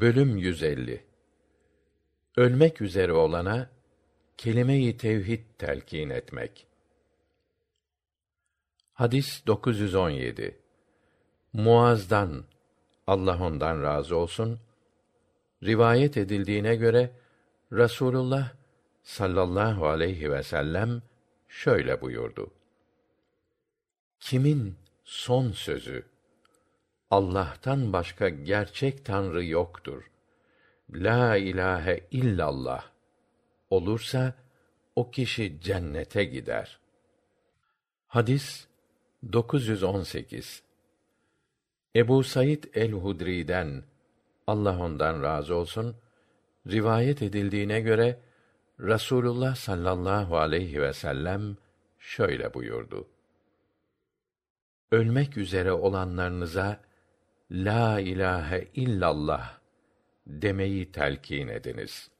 Bölüm 150 Ölmek üzere olana kelime-i tevhid telkin etmek. Hadis 917. Muaz'dan Allah ondan razı olsun rivayet edildiğine göre Rasulullah sallallahu aleyhi ve sellem şöyle buyurdu. Kimin son sözü Allah'tan başka gerçek tanrı yoktur. La ilahe illallah olursa o kişi cennete gider. Hadis 918 Ebu Said el-Hudri'den Allah ondan razı olsun rivayet edildiğine göre Rasulullah sallallahu aleyhi ve sellem şöyle buyurdu. Ölmek üzere olanlarınıza la ilahe illallah demeyi telkin ediniz.